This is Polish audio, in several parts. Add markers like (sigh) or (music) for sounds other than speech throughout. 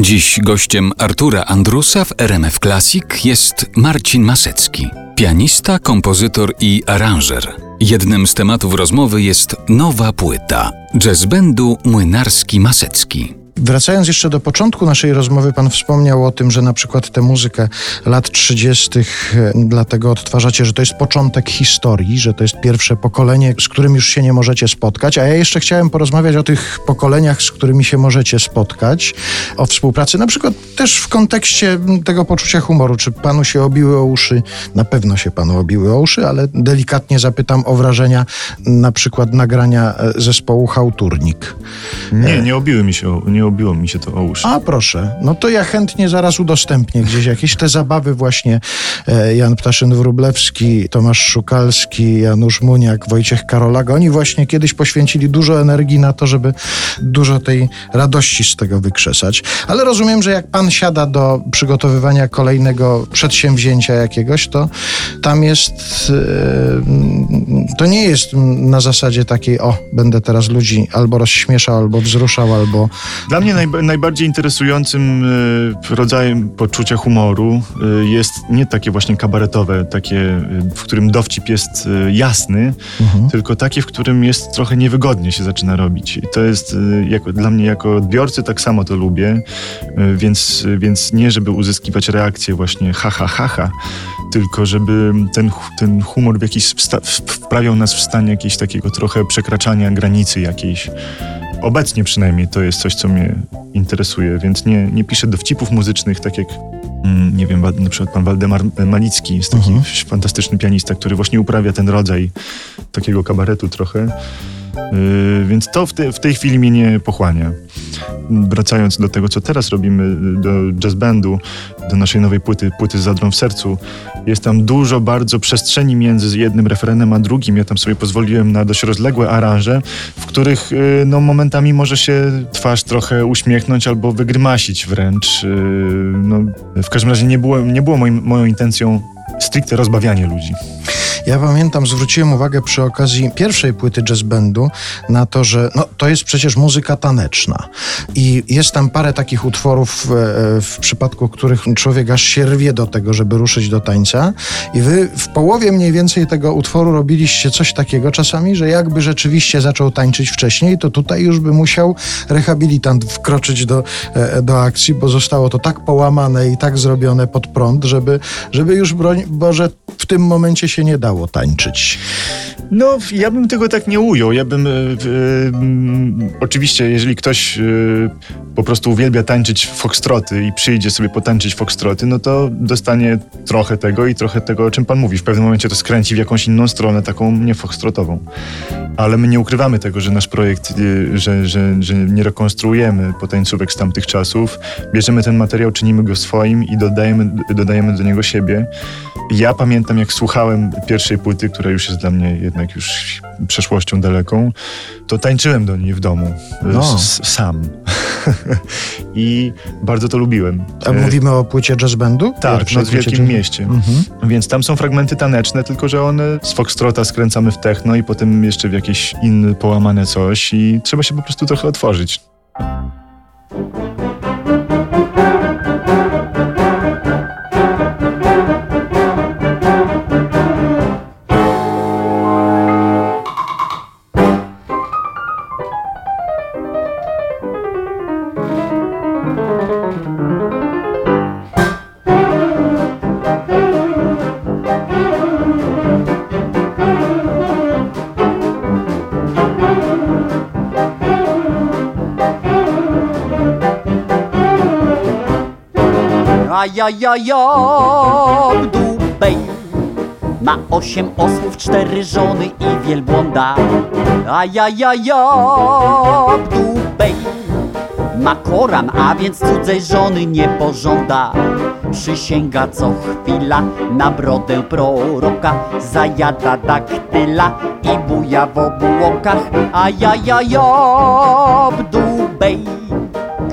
Dziś gościem Artura Andrusa w RMF Classic jest Marcin Masecki, pianista, kompozytor i aranżer. Jednym z tematów rozmowy jest nowa płyta jazz bandu Młynarski Masecki. Wracając jeszcze do początku naszej rozmowy, pan wspomniał o tym, że na przykład tę muzykę lat 30. dlatego odtwarzacie, że to jest początek historii, że to jest pierwsze pokolenie, z którym już się nie możecie spotkać. A ja jeszcze chciałem porozmawiać o tych pokoleniach, z którymi się możecie spotkać, o współpracy, na przykład też w kontekście tego poczucia humoru. Czy panu się obiły o uszy? Na pewno się panu obiły o uszy, ale delikatnie zapytam o wrażenia na przykład nagrania e, zespołu Hałturnik. Nie, nie obiły mi się, nie obiło mi się to o uszy. A proszę, no to ja chętnie zaraz udostępnię gdzieś jakieś te zabawy właśnie e, Jan Ptaszyn-Wróblewski, Tomasz Szukalski, Janusz Muniak, Wojciech Karolak. Oni właśnie kiedyś poświęcili dużo energii na to, żeby dużo tej radości z tego wykrzesać. Ale rozumiem, że jak pan siada do przygotowywania kolejnego przedsięwzięcia jakiegoś, to tam jest, e, to nie jest na zasadzie takiej, o, będę teraz ludzi albo rozśmieszał, albo wzruszał, albo... Dla mnie najba- najbardziej interesującym y, rodzajem poczucia humoru y, jest nie takie właśnie kabaretowe, takie, y, w którym dowcip jest jasny, tylko takie, w którym jest trochę niewygodnie się zaczyna robić. I to jest jako, dla mnie jako odbiorcy tak samo to lubię, więc, więc nie żeby uzyskiwać reakcję właśnie ha, ha, ha, ha tylko żeby ten, ten humor w jakiś wprawiał nas w stan jakiegoś takiego trochę przekraczania granicy jakiejś. Obecnie przynajmniej to jest coś, co mnie interesuje, więc nie, nie piszę dowcipów muzycznych, tak jak mm, nie wiem, na przykład pan Waldemar Malicki jest taki fantastyczny pianista, który właśnie uprawia ten rodzaj takiego kabaretu trochę. Yy, więc to w, te, w tej chwili mnie nie pochłania. Wracając do tego, co teraz robimy, do jazz bandu, do naszej nowej płyty, płyty z Zadrą w sercu, jest tam dużo bardzo przestrzeni między jednym refrenem a drugim. Ja tam sobie pozwoliłem na dość rozległe aranże, w których yy, no, momentami może się twarz trochę uśmiechnąć albo wygrymasić wręcz. Yy, no, w każdym razie nie było, nie było moim, moją intencją stricte rozbawianie ludzi. Ja pamiętam, zwróciłem uwagę przy okazji pierwszej płyty jazz bandu na to, że no, to jest przecież muzyka taneczna. I jest tam parę takich utworów, e, w przypadku których człowiek aż się rwie do tego, żeby ruszyć do tańca. I wy w połowie mniej więcej tego utworu robiliście coś takiego czasami, że jakby rzeczywiście zaczął tańczyć wcześniej, to tutaj już by musiał rehabilitant wkroczyć do, e, do akcji, bo zostało to tak połamane i tak zrobione pod prąd, żeby, żeby już, broń Boże, w tym momencie się nie dało tańczyć. No, ja bym tego tak nie ujął. Ja bym. mm, oczywiście, jeżeli ktoś e, po prostu uwielbia tańczyć foxtroty i przyjdzie sobie potańczyć foxtroty, no to dostanie trochę tego i trochę tego, o czym pan mówi. W pewnym momencie to skręci w jakąś inną stronę, taką nie foxtrotową. Ale my nie ukrywamy tego, że nasz projekt, e, że, że, że nie rekonstruujemy potańcówek z tamtych czasów. Bierzemy ten materiał, czynimy go swoim i dodajemy, dodajemy do niego siebie. Ja pamiętam, jak słuchałem pierwszej płyty, która już jest dla mnie jednak już przeszłością daleką, to tańczyłem do niej w domu. No. S- sam. (laughs) I bardzo to lubiłem. A E, mówimy o płycie jazz bandu? tak, Pierwszej no w Wielkim jazz- Mieście. Mhm. Więc tam są fragmenty taneczne, tylko że one z foxtrota skręcamy w techno i potem jeszcze w jakieś inne połamane coś i trzeba się po prostu trochę otworzyć. Ajajajabdubej Ma osiem osłów, cztery żony i wielbłąda. Ajajajabdubej Ma koran, a więc cudzej żony nie pożąda. Przysięga co chwila na brodę proroka. Zajada daktyla i buja w obłokach. Ajajajabdubej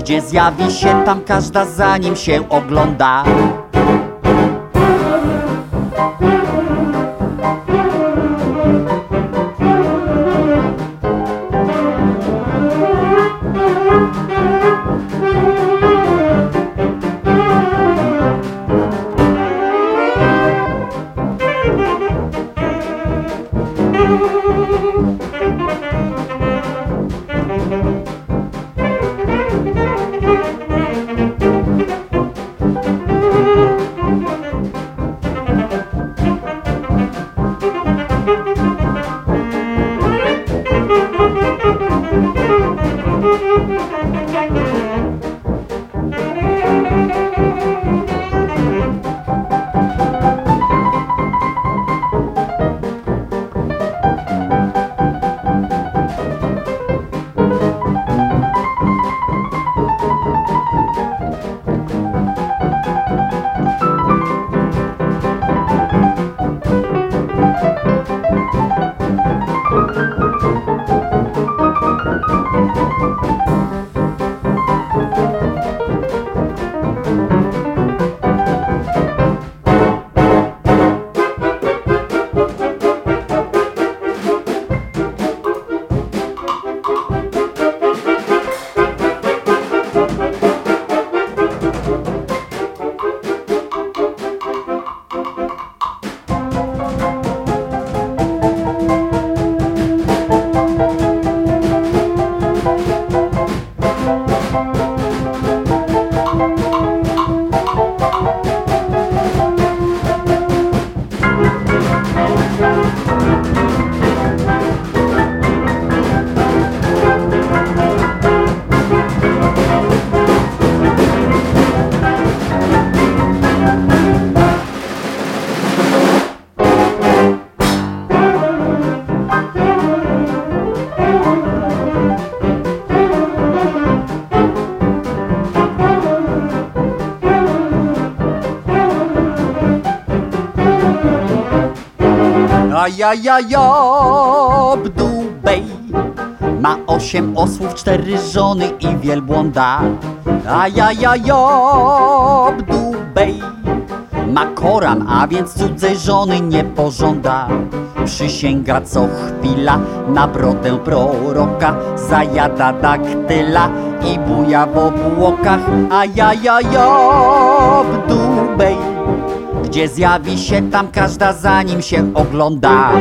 gdzie zjawi się, tam każda za nim się ogląda. Ja ja ja bdubej Ma osiem osłów, cztery żony i wielbłąda. A ja ja ja bdubej Ma koran, a więc cudzej żony nie pożąda. Przysięga co chwila na brodę proroka. Zajada daktyla i buja w obłokach. A ja ja ja bdubej gdzie zjawi się tam każda za nim się ogląda